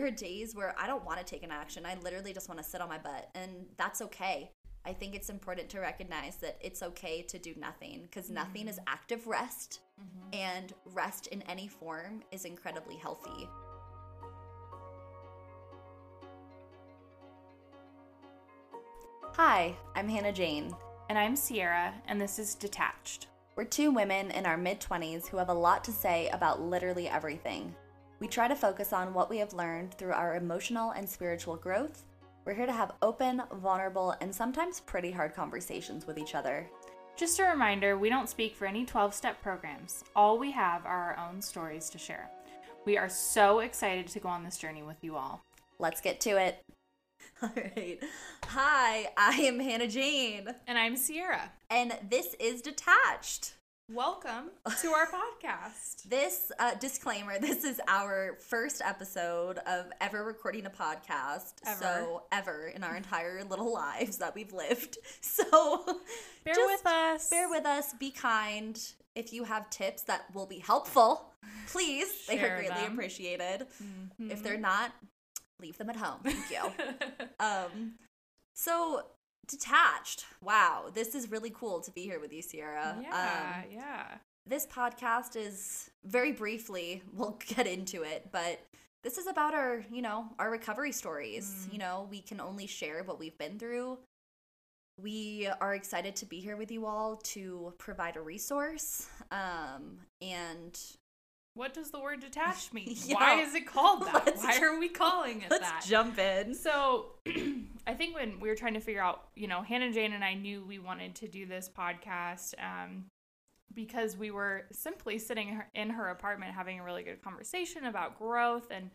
there are days where I don't want to take an action. I literally just want to sit on my butt, and that's okay. I think it's important to recognize that it's okay to do nothing because nothing is mm-hmm. active rest, mm-hmm. and rest in any form is incredibly healthy. Hi, I'm Hannah Jane. And I'm Sierra, and this is Detached. We're two women in our mid 20s who have a lot to say about literally everything. We try to focus on what we have learned through our emotional and spiritual growth. We're here to have open, vulnerable, and sometimes pretty hard conversations with each other. Just a reminder we don't speak for any 12 step programs. All we have are our own stories to share. We are so excited to go on this journey with you all. Let's get to it. All right. Hi, I am Hannah Jane, And I'm Sierra. and this is Detached. Welcome to our podcast. This uh, disclaimer this is our first episode of ever recording a podcast. Ever. So, ever in our entire little lives that we've lived. So, Bear with us. Bear with us. Be kind. If you have tips that will be helpful, please. they are greatly them. appreciated. Mm-hmm. If they're not, leave them at home. Thank you. um, so detached. Wow, this is really cool to be here with you, Sierra. yeah, Um, yeah. this podcast is very briefly. We'll get into it, but this is about our, you know, our recovery stories. Mm. You know, we can only share what we've been through. We are excited to be here with you all to provide a resource. Um, and What does the word detached mean? Yeah. Why is it called that? Let's- Why are we calling it let's that? jump in. So, I think when we were trying to figure out, you know, Hannah Jane and I knew we wanted to do this podcast um, because we were simply sitting in her- apartment having a really good conversation about growth and,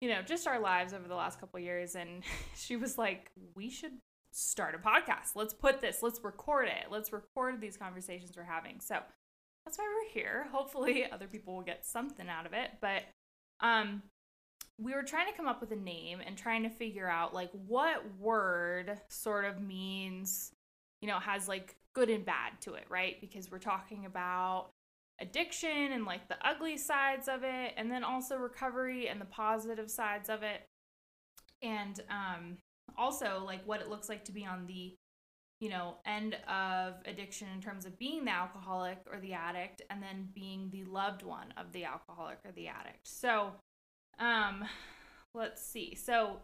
you know, just our lives over the last couple years. And she was like, we should start a podcast. Let's put this, let's record it. Let's record these conversations we're having. So, that's why we're here. Hopefully, other people will get something out of it. But, um, we were trying to come up with a name and trying to figure out like what word sort of means you know has like good and bad to it right? Because we're talking about addiction and like the ugly sides of it and then also recovery and the positive sides of it. And um also like what it looks like to be on the you know end of addiction in terms of being the alcoholic or the addict and then being the loved one of the alcoholic or the addict. So um, let's see. So,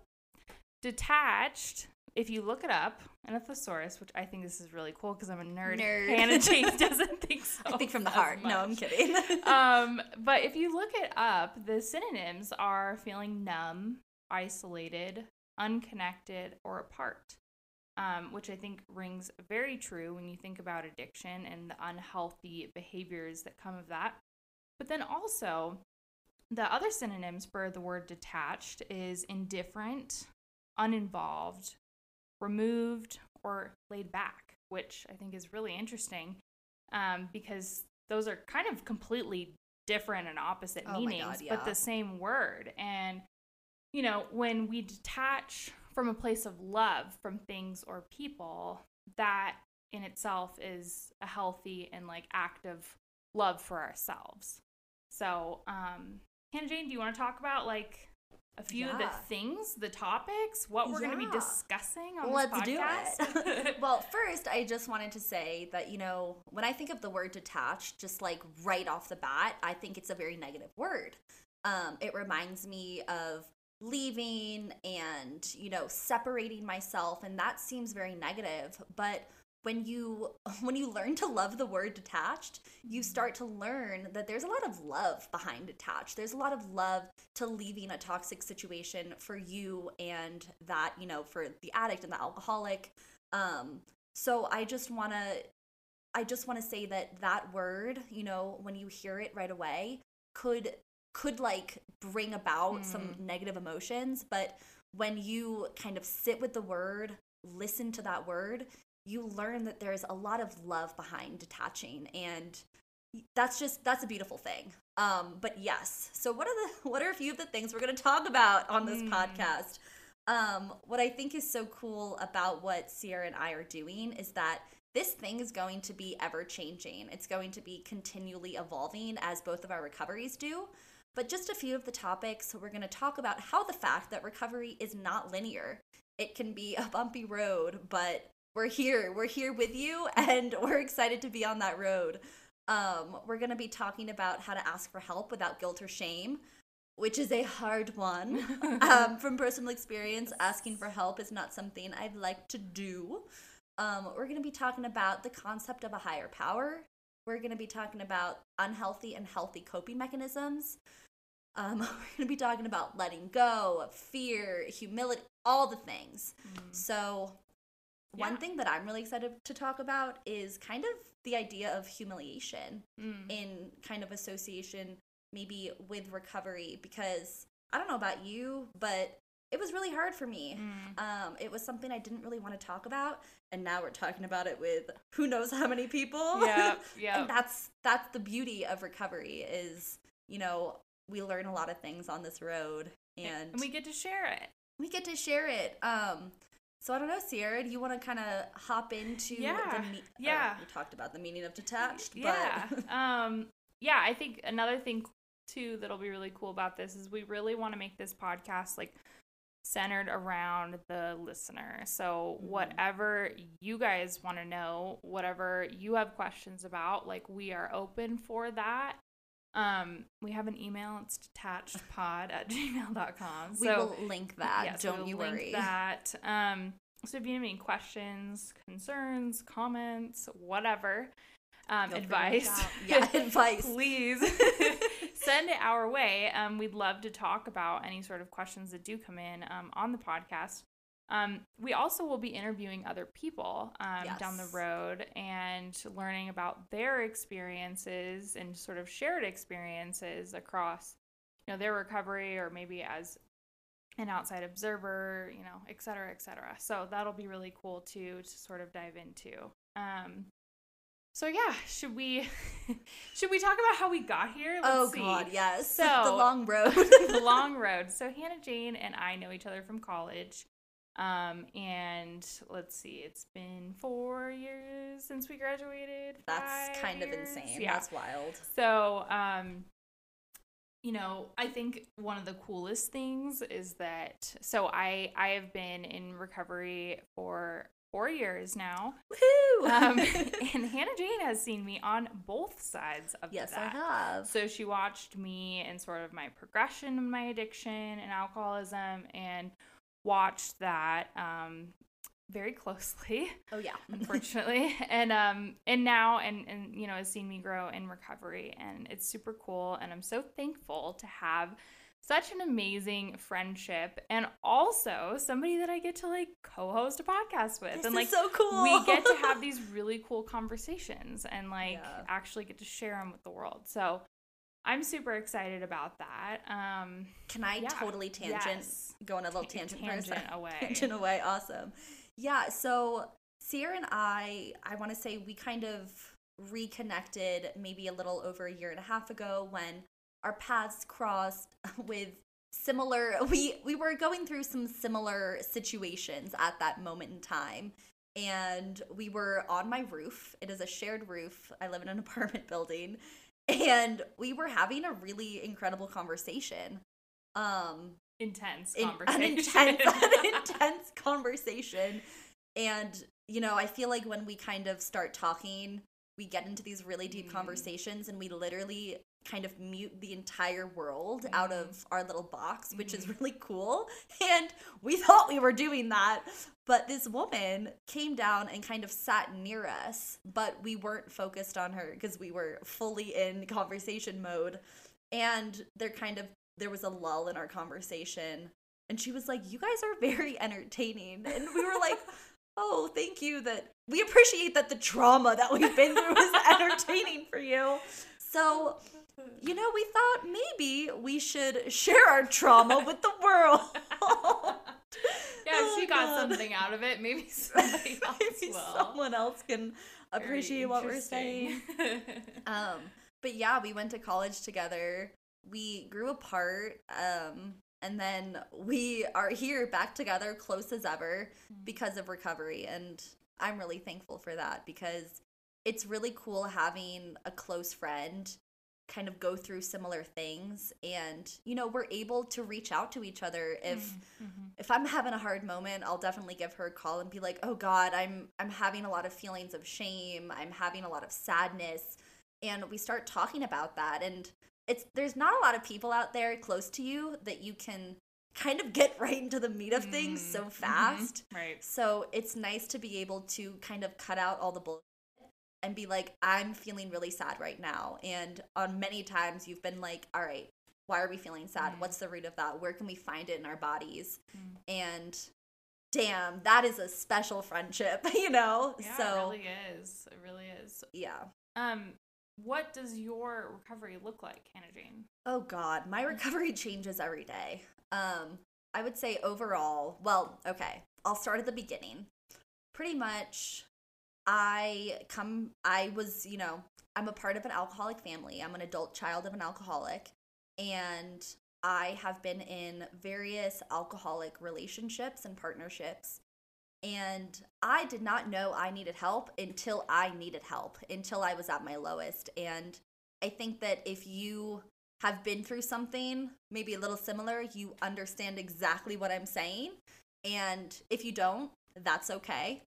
detached. If you look it up in a thesaurus, which I think this is really cool because I'm a nerd. Nerd. Hannah Jane doesn't think so. I think from the heart. No, I'm kidding. um, but if you look it up, the synonyms are feeling numb, isolated, unconnected, or apart. Um, which I think rings very true when you think about addiction and the unhealthy behaviors that come of that. But then also, the other synonyms for the word detached is indifferent, uninvolved, removed, or laid back, which I think is really interesting um, because those are kind of completely different and opposite Oh meanings, God, but the same word. And, you know, when we detach from a place of love from things or people, that in itself is a healthy and like active love for ourselves. So, um, Hannah Jane, do you want to talk about like a few of the things, the topics, what we're going to be discussing on Let's this do podcast? it. well, first, I just wanted to say that, you know, when I think of the word detached, just like right off the bat, I think it's a very negative word. Um, it reminds me of leaving and, you know, separating myself, and that seems very negative. But when you when you learn to love the word detached you start to learn that there's a lot of love behind detached there's a lot of love to leaving a toxic situation for you and that you know for the addict and the alcoholic. Um so i just want to i just want to say that that word you know when you hear it right away could could like bring about some negative emotions. But when you kind of sit with the word listen to that word you learn that there's a lot of love behind detaching and that's just that's a beautiful thing um but yes so what are the what are a few of the things we're going to talk about on this Mm. podcast um what i think is so cool about what sierra and i are doing is that this thing is going to be ever changing it's going to be continually evolving as both of our recoveries do But just a few of the topics, we're going to talk about how the fact that recovery is not linear. It can be a bumpy road, but we're here. We're here with you, and we're excited to be on that road. Um, we're going to be talking about how to ask for help without guilt or shame, which is a hard one. um, from personal experience, asking for help is not something I'd like to do. Um, we're going to be talking about the concept of a higher power. We're going to be talking about unhealthy and healthy coping mechanisms. Um, we're going to be talking about letting go, of fear, humility, all the things. Mm. So, one yeah. thing that I'm really excited to talk about is kind of the idea of humiliation mm. in kind of association maybe with recovery because I don't know about you, but it was really hard for me. Mm. Um, it was something I didn't really want to talk about, and now we're talking about it with who knows how many people. Yeah, yeah. and that's that's the beauty of recovery is you know we learn a lot of things on this road, and, and we get to share it. We get to share it. Um, so I don't know, Sierra, do you want to kind of hop into yeah. the me- yeah. we talked about the meaning of detached, yeah. um yeah, I think another thing too that'll be really cool about this is we really want to make this podcast like centered around the listener. So mm-hmm. whatever you guys want to know, whatever you have questions about, like we are open for that. Um, we have an email. It's detachedpod at gmail.com. So, we will link that. Yes, Don't you worry. that. Um, so if you have any questions, concerns, comments, whatever, um, advice, yeah, advice, please send it our way. Um, we'd love to talk about any sort of questions that do come in um, on the podcast. Um, we also will be interviewing other people um, yes. down the road and learning about their experiences and sort of shared experiences across, you know, their recovery or maybe as an outside observer, you know, et cetera, et cetera. So that'll be really cool too to sort of dive into. Um, so yeah, should we should we talk about how we got here? Let's oh see. God, yes. So the long road. the long road. So Hannah Jane and I know each other from college. Um, and let's see, it's been four years since we graduated. That's kind years. of insane. Yeah. That's wild. So, um, you know, I think one of the coolest things is that so I I have been in recovery for four years now. Woohoo! Um, and Hannah Jane has seen me on both sides of yes, that. I have. So she watched me and sort of my progression of my addiction and alcoholism and watched that um, very closely. Oh yeah, unfortunately, and um and now and and you know has seen me grow in recovery, and it's super cool, and I'm so thankful to have such an amazing friendship and also somebody that I get to like co-host a podcast with this and like so cool. we get to have these really cool conversations and like yeah. actually get to share them with the world. So I'm super excited about that. Um, Can I yeah. totally tangent? Yes. Go on a little tangent, tangent away. Tangent away. Awesome. Yeah. So Sierra and I, I want to say we kind of reconnected maybe a little over a year and a half ago when our paths crossed with similar. We we were going through some similar situations at that moment in time. And we were on my roof. It is a shared roof. I live in an apartment building and we were having a really incredible conversation. Um, intense conversation. an intense, an intense conversation. And you know, I feel like when we kind of start talking, we get into these really deep mm. conversations, and we literally kind of mute the entire world mm. out of our little box, which mm. is really cool. And we thought we were doing that, but this woman came down and kind of sat near us, but we weren't focused on her because we were fully in conversation mode. And there kind of there was a lull in our conversation. And she was like, You guys are very entertaining. And we were like, Oh, thank you that we appreciate that the trauma that we've been through is entertaining for you. So you know, we thought maybe we should share our trauma with the world. yeah, oh, she got God. something out of it. Maybe somebody else maybe will. Someone else can appreciate what we're saying. um, but yeah, we went to college together. We grew apart. Um, and then we are here back together, close as ever, mm. because of recovery. And I'm really thankful for that because it's really cool having a close friend kind of go through similar things and you know we're able to reach out to each other if Mm-hmm. if i'm having a hard moment i'll definitely give her a call and be like oh god i'm i'm having a lot of feelings of shame i'm having a lot of sadness and we start talking about that and it's there's not a lot of people out there close to you that you can kind of get right into the meat of things so Mhm. fast Right. so it's nice to be able to kind of cut out all the bullshit and be like, I'm feeling really sad right now. And on many times you've been like, all right, why are we feeling sad? Mhm. What's the root of that? Where can we find it in our bodies? Mm. And damn, that is a special friendship, you know? Yeah, so it really is. It really is. yeah. Um, what does your recovery look like, Hannah Jane? Oh God, my recovery changes every day. Um, I would say overall, well, okay, I'll start at the beginning. Pretty much, I come, I was, you know, I'm a part of an alcoholic family. I'm an adult child of an alcoholic, and I have been in various alcoholic relationships and partnerships. And I did not know I needed help until I needed help, until I was at my lowest. And I think that if you have been through something maybe a little similar, you understand exactly what I'm saying. And if you don't, that's okay.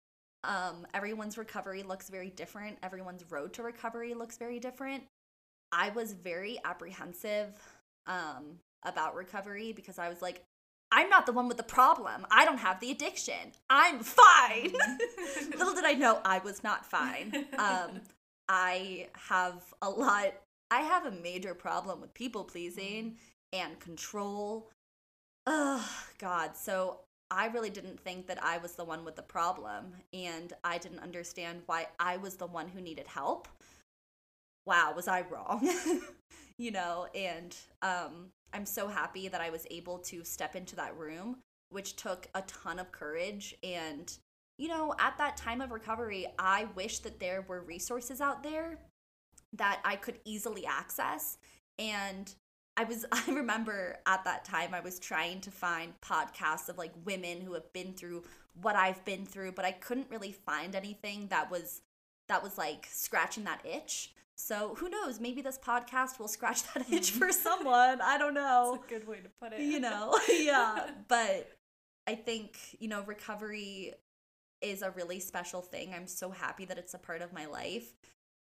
Um, everyone's recovery looks very different. Everyone's road to recovery looks very different. I was very apprehensive um, about recovery because I was like, I'm not the one with the problem. I don't have the addiction. I'm fine. Little did I know I was not fine. Um, I have a lot, I have a major problem with people pleasing and control. Oh, God. So I really didn't think that I was the one with the problem. And I didn't understand why I was the one who needed help. Wow, was I wrong? you know, and um, I'm so happy that I was able to step into that room, which took a ton of courage. And, you know, at that time of recovery, I wish that there were resources out there that I could easily access. And I was, I remember at that time, I was trying to find podcasts of like women who have been through what I've been through, but I couldn't really find anything that was, that was like scratching that itch. So who knows? Maybe this podcast will scratch that hmm. itch for someone. I don't know That's a good way to put it. you know yeah but i think you know recovery is a really special thing i'm so happy that it's a part of my life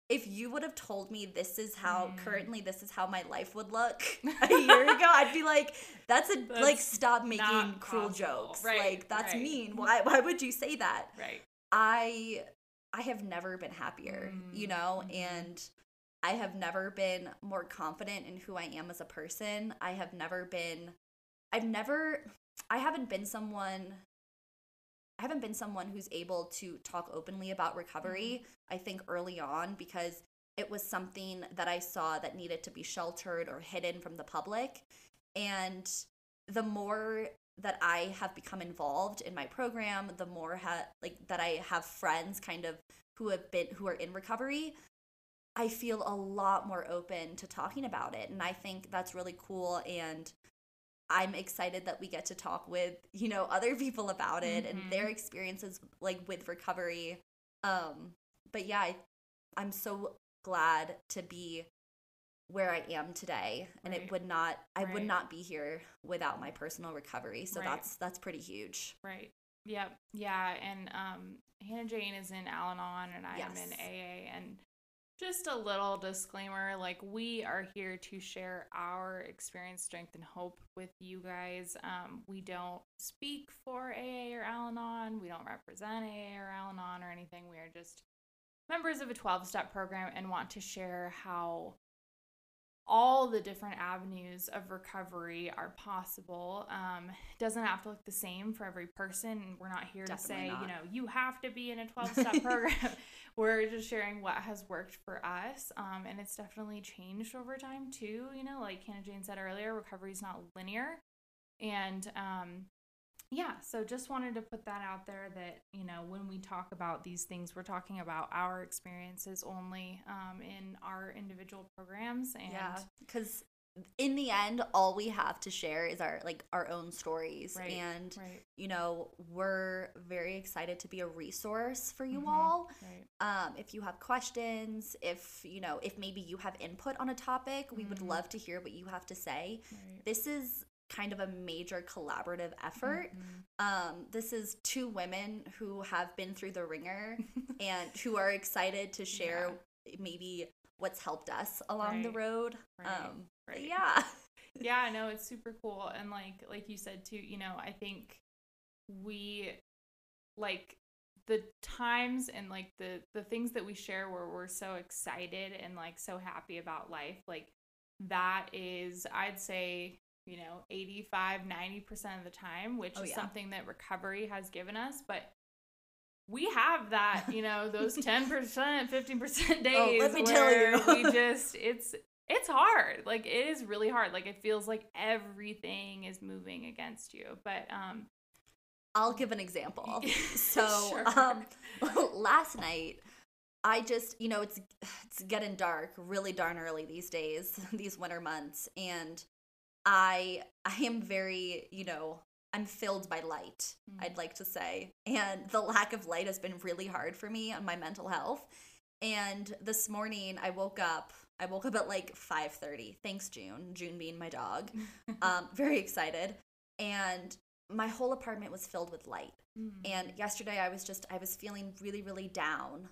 if you would have told me this is how Mm. currently this is how my life would look a year ago i'd be like that's a like stop making cruel jokes Right, like that's right. mean why why would you say that right. I I have never been happier, you Mm, know, mhm. and I have never been more confident in who I am as a person. I have never been I've never I haven't been someone I haven't been someone who's able to talk openly about recovery. Mm-hmm. I think early on because it was something that I saw that needed to be sheltered or hidden from the public. And the more that I have become involved in my program, the more ha- like that I have friends kind of who have been who are in recovery, I feel a lot more open to talking about it. And I think that's really cool and I'm excited that we get to talk with, you know, other people about it and Mhm. their experiences like with recovery. Um but yeah, I, I'm so glad to be where I am today and Right. it would not I would not be here without my personal recovery. So Right. that's that's pretty huge. Right. Yep. Yeah. And um, Hannah Jane is in Al Anon and I am in AA. And just a little disclaimer like, we are here to share our experience, strength, and hope with you guys. Um, we don't speak for AA or Al Anon, we don't represent AA or Al Anon or anything. We are just members of a 12 step program and want to share how all the different avenues of recovery are possible. Um, doesn't have to look the same for every person. We're not here Definitely to say, not. you know, you have to be in a 12 step program. We're just sharing what has worked for us. Um, and it's definitely changed over time, too. You know, like Hannah Jane said earlier, recovery is not linear. And um, yeah, so just wanted to put that out there that, you know, when we talk about these things, we're talking about our experiences only um, in our individual programs. And yeah, cuz in the end all we have to share is our like our own stories Right, and right. you know we're very excited to be a resource for you Mhm. all Right. um, if you have questions if you know if maybe you have input on a topic we would Mhm. love to hear what you have to say this is kind of a major collaborative effort Mhm. um, this is two women who have been through the wringer and who are excited to share maybe what's helped us along the road Right. um, Right. yeah yeah no it's super cool and like like you said too you know i think we like the times and like the the things that we share where we're so excited and like so happy about life like that is i'd say you know 85 90% of the time which Oh, is yeah. something that recovery has given us but we have that you know those 10% 15% days Oh, let me tell you. we just it's it's hard like it is really hard like it feels like everything is moving against you but um I'll give an example. So, Sure. um, last night, I just, you know, it's it's getting dark really darn early these days, these winter months, and I I am very, you know, I'm filled by light, Mm. I'd like to say. And the lack of light has been really hard for me on my mental health. And this morning I woke up, I woke up at like 5:30. Thanks June, June being my dog. Um very excited. And my whole apartment was filled with light. Mm. And yesterday I was just I was feeling really really down.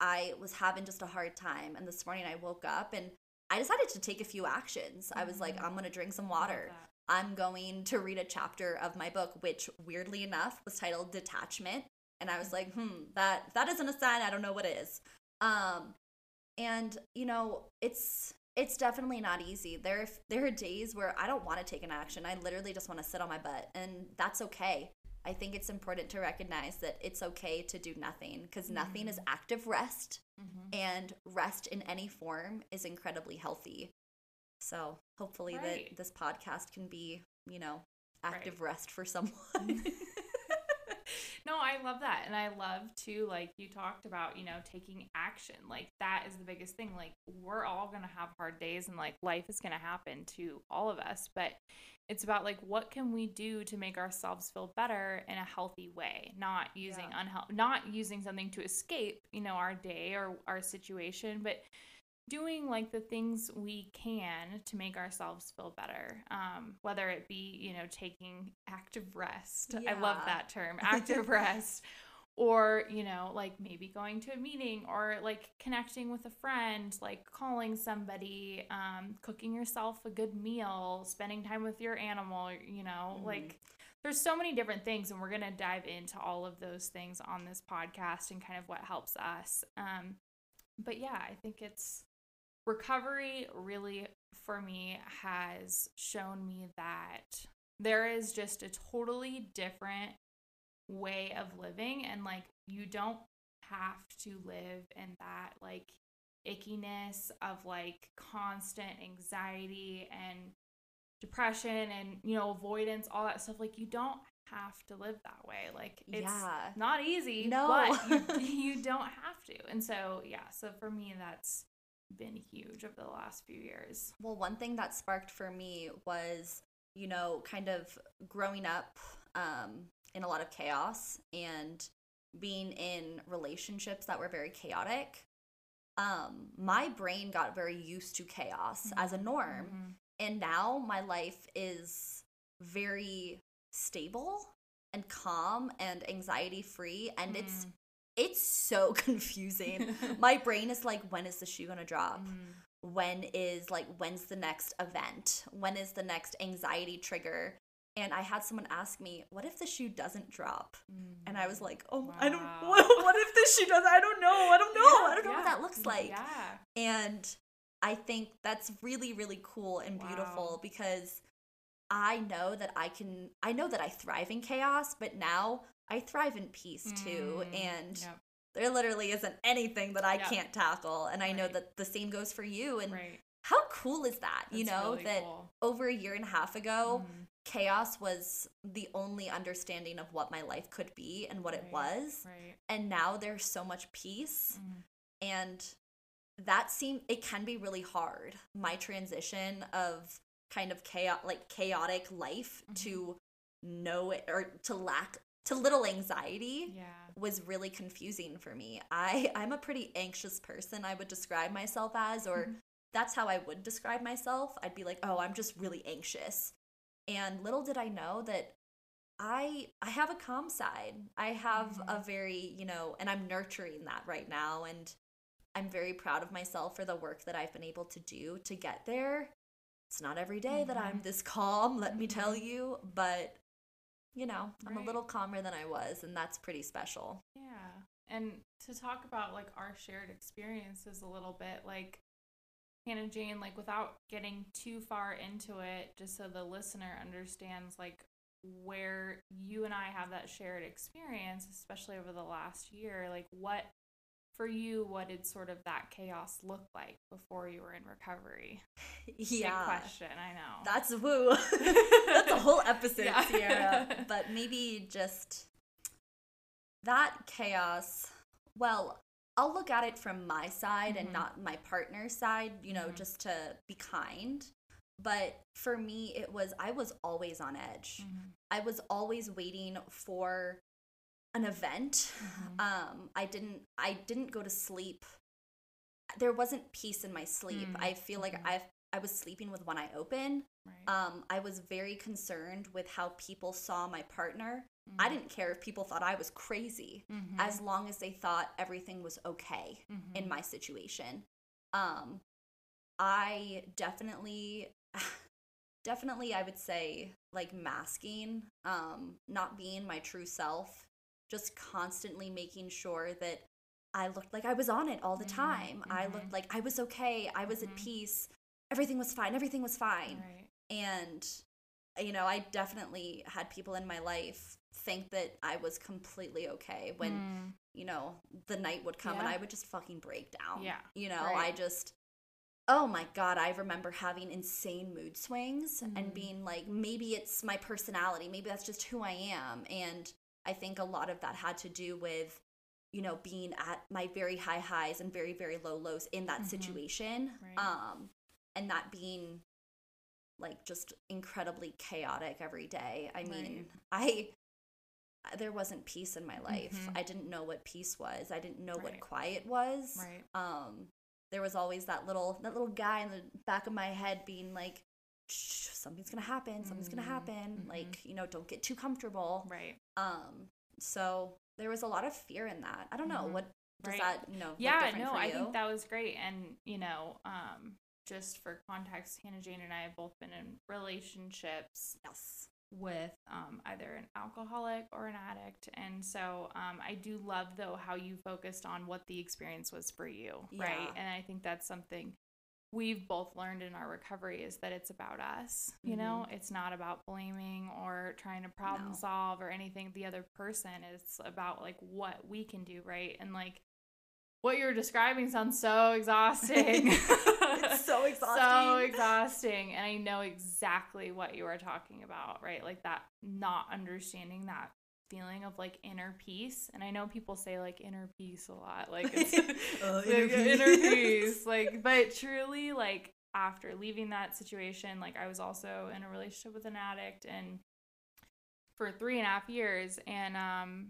I was having just a hard time and this morning I woke up and I decided to take a few actions. I was like Mhm. I'm going to drink some water. I'm going to read a chapter of my book which weirdly enough was titled Detachment and I was like, "Hmm, that that isn't a sign. I don't know what is." Um and you know, it's it's definitely not easy. There there are days where I don't want to take an action. I literally just want to sit on my butt and that's okay. I think it's important to recognize that it's okay to do nothing because nothing is active rest Mhm. and rest in any form is incredibly healthy. So, hopefully Right. that this podcast can be, you know, Right. active rest for someone. no, I love that. And I love too, like you talked about, you know, taking action. Like that is the biggest thing. Like we're all going to have hard days and like life is going to happen to all of us. But it's about like what can we do to make ourselves feel better in a healthy way, not using Yeah. unhealthy, not using something to escape, you know, our day or our situation, but doing like the things we can to make ourselves feel better um, whether it be you know taking active rest. I love that term active rest. Or you know like maybe going to a meeting or like connecting with a friend like calling somebody um, cooking yourself a good meal spending time with your animal you know Mhm. like there's so many different things and we're going to dive into all of those things on this podcast and kind of what helps us. Um, but yeah i think it's recovery really for me has shown me that there is just a totally different way of living and like you don't have to live in that like ickiness of like constant anxiety and depression and you know avoidance all that stuff like you don't have to live that way like it's Yeah. not easy No. but you, you don't have to and so yeah so for me that's been huge over the last few years Well, one thing that sparked for me was, you know, kind of growing up um, in a lot of chaos and being in relationships that were very chaotic. Um, my brain got very used to chaos as a norm. Mhm. And now my life is very stable and calm and anxiety free. And Mm. it's so confusing. my brain is like, when is the shoe gonna drop? Mhm. when is like when's the next event when is the next anxiety trigger and i had someone ask me what if the shoe doesn't drop and i was like oh i don't what, what if the shoe doesn't? i don't know i don't know i don't know what that looks like yeah and i think that's really really cool and beautiful because i know that i can i know that i thrive in chaos but now i thrive in peace too Mm, and yep, there literally isn't anything that i Yep. can't tackle and i know that the same goes for you and right how cool is that? you know, really that cool. over a year and a half ago, Mhm. chaos was the only understanding of what my life could be and what it was. right And now there's so much peace. Mm. And that seem it can be really hard. My transition of kind of chaos like chaotic life Mhm. to no or to lack to little anxiety Yeah. was really confusing for me. I I'm a pretty anxious person I would describe myself as or Mhm. that's how I would describe myself. I'd be like, "Oh, I'm just really anxious." And little did I know that I I have a calm side. I have Mhm. a very, you know, and I'm nurturing that right now and I'm very proud of myself for the work that I've been able to do to get there. It's not every day that I'm Mhm. this calm, let me tell Mhm. you, but you know, I'm a little calmer than I was and that's pretty special. Yeah. And to talk about like our shared experiences a little bit, like Hannah Jane, like without getting too far into it, just so the listener understands like where you and I have that shared experience, especially over the last year, like what for you, what did sort of that chaos look like before you were in recovery? Yeah. Big question, I know. That's woo. That's a whole episode, Yeah. Sierra. But maybe just that chaos. Well, I'll look at it from my side Mhm. and not my partner's side, you know, Mhm. just to be kind. But for me, it was, I was always on edge. Mhm. I was always waiting for an event. Mhm. Um, I didn't, I didn't go to sleep. There wasn't peace in my sleep. Mm, I feel like mhm. I've, I was sleeping with one eye open. Right. Um, I was very concerned with how people saw my partner. I Mhm. didn't care if people thought I was crazy, Mhm. as long as they thought everything was okay in Mhm. my situation. Um, I definitely, definitely, I would say like masking, um, not being my true self, just constantly making sure that I looked like I was on it all the Mhm, time. I mhm. looked like I was okay. I was Mhm. at peace. Everything was fine. Everything was fine Right. and you know i definitely had people in my life think that i was completely okay when Mm. you know the night would come and i would just fucking break down Yeah, you know right. i just oh my god i remember having insane mood swings and being like maybe it's my personality maybe that's just who i am and i think a lot of that had to do with you know being at my very high highs and very very low lows in that Mhm. situation Right. um and that being like just incredibly chaotic every day i mean i there wasn't peace in my life Mhm. i didn't know what peace was i didn't know Right. what quiet was Right. um there was always that little that little guy in the back of my head being like something's gonna happen something's gonna Mhm, happen mhm. like you know don't get too comfortable. Right. um so there was a lot of fear in that. I don't know Mhm. what does Right. that you know yeah no i think that was great. And you know um just for context hannah jane and i have both been in relationships yes. with um, either an alcoholic or an addict. And so um, i do love though how you focused on what the experience was for you right? And i think that's something we've both learned in our recovery is that it's about us you know? Mm-hmm. It's not about blaming or trying to problem No. solve or anything. The other person it's about like what we can do right? And like what you're describing sounds so exhausting. It's so so exhausting. exhausting. And i know exactly what you are talking about right? Like that not understanding that feeling of like inner peace and i know people say like inner peace a lot like it's Oh, like, inner inner peace. peace like but truly like after leaving that situation like i was also in a relationship with an addict and for three and a half years and um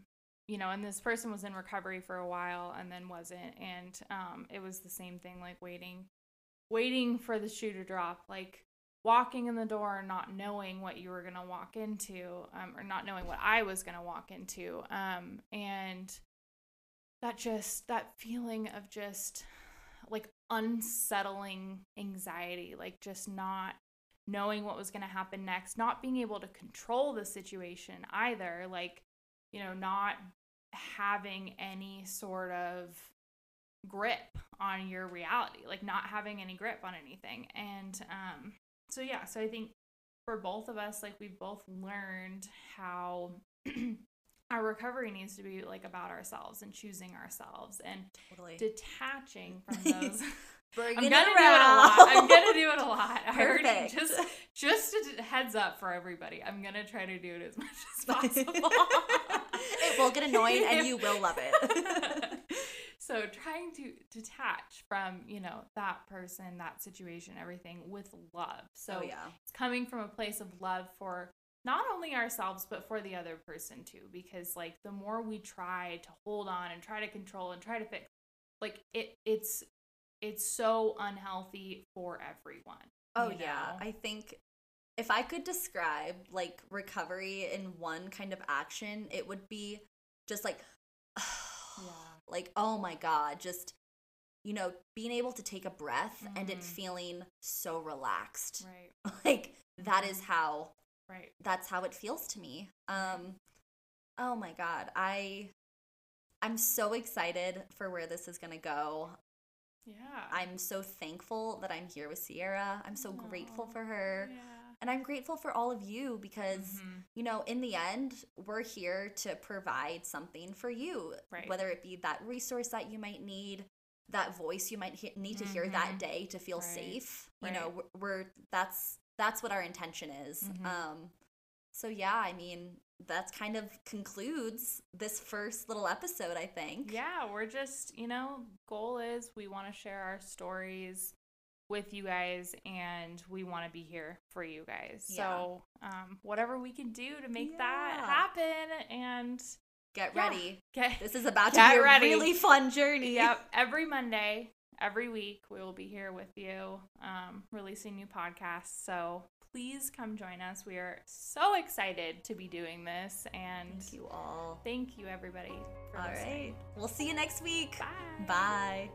you know and this person was in recovery for a while and then wasn't and um it was the same thing like waiting waiting for the shoe to drop like walking in the door and not knowing what you were going to walk into um, or not knowing what i was going to walk into um and that just that feeling of just like unsettling anxiety like just not knowing what was going to happen next not being able to control the situation either like you know not having any sort of grip on your reality like not having any grip on anything and um so yeah so i think for both of us like we've both learned how our recovery needs to be like about ourselves and choosing ourselves and totally detaching from those I'm gonna do it a lot. I'm gonna do it a lot. I already just just a heads up for everybody. I'm gonna try to do it as much as possible. it will get annoying and you will love it. So trying to detach from, you know, that person, that situation, everything with love. So oh yeah. it's coming from a place of love for not only ourselves but for the other person too because like the more we try to hold on and try to control and try to fix like it it's it's so unhealthy for everyone. Oh yeah. know? I think if I could describe like recovery in one kind of action, it would be just like Yeah. Like oh my god, just you know, being able to take a breath and it Mhm. feeling so relaxed. Right. Like that is Mhm. how Right. that's how it feels to me. Um oh my god, I I'm so excited for where this is going to go. Yeah. I'm so thankful that I'm here with Sierra. I'm so grateful for her. Yeah. And I'm grateful for all of you because, Mhm. you know, in the end, we're here to provide something for you, Right. whether it be that resource that you might need, that voice you might he- need to hear that Mhm. day to feel Right. safe. You know, we're, we're that's that's what our intention is. Mhm. Um so yeah, I mean, that's kind of concludes this first little episode, I think. Yeah, we're just, you know, goal is we want to share our stories with you guys and we want to be here for you guys. Yeah. So, um, whatever we can do to make that happen and Get Yeah. ready. get This is about to Get be a ready. really fun journey. Yep, every Monday, every week we will be here with you um, releasing new podcasts. So, please come join us. We are so excited to be doing this and Thank you all. thank you everybody for All listening. right. We'll see you next week. Bye. Bye.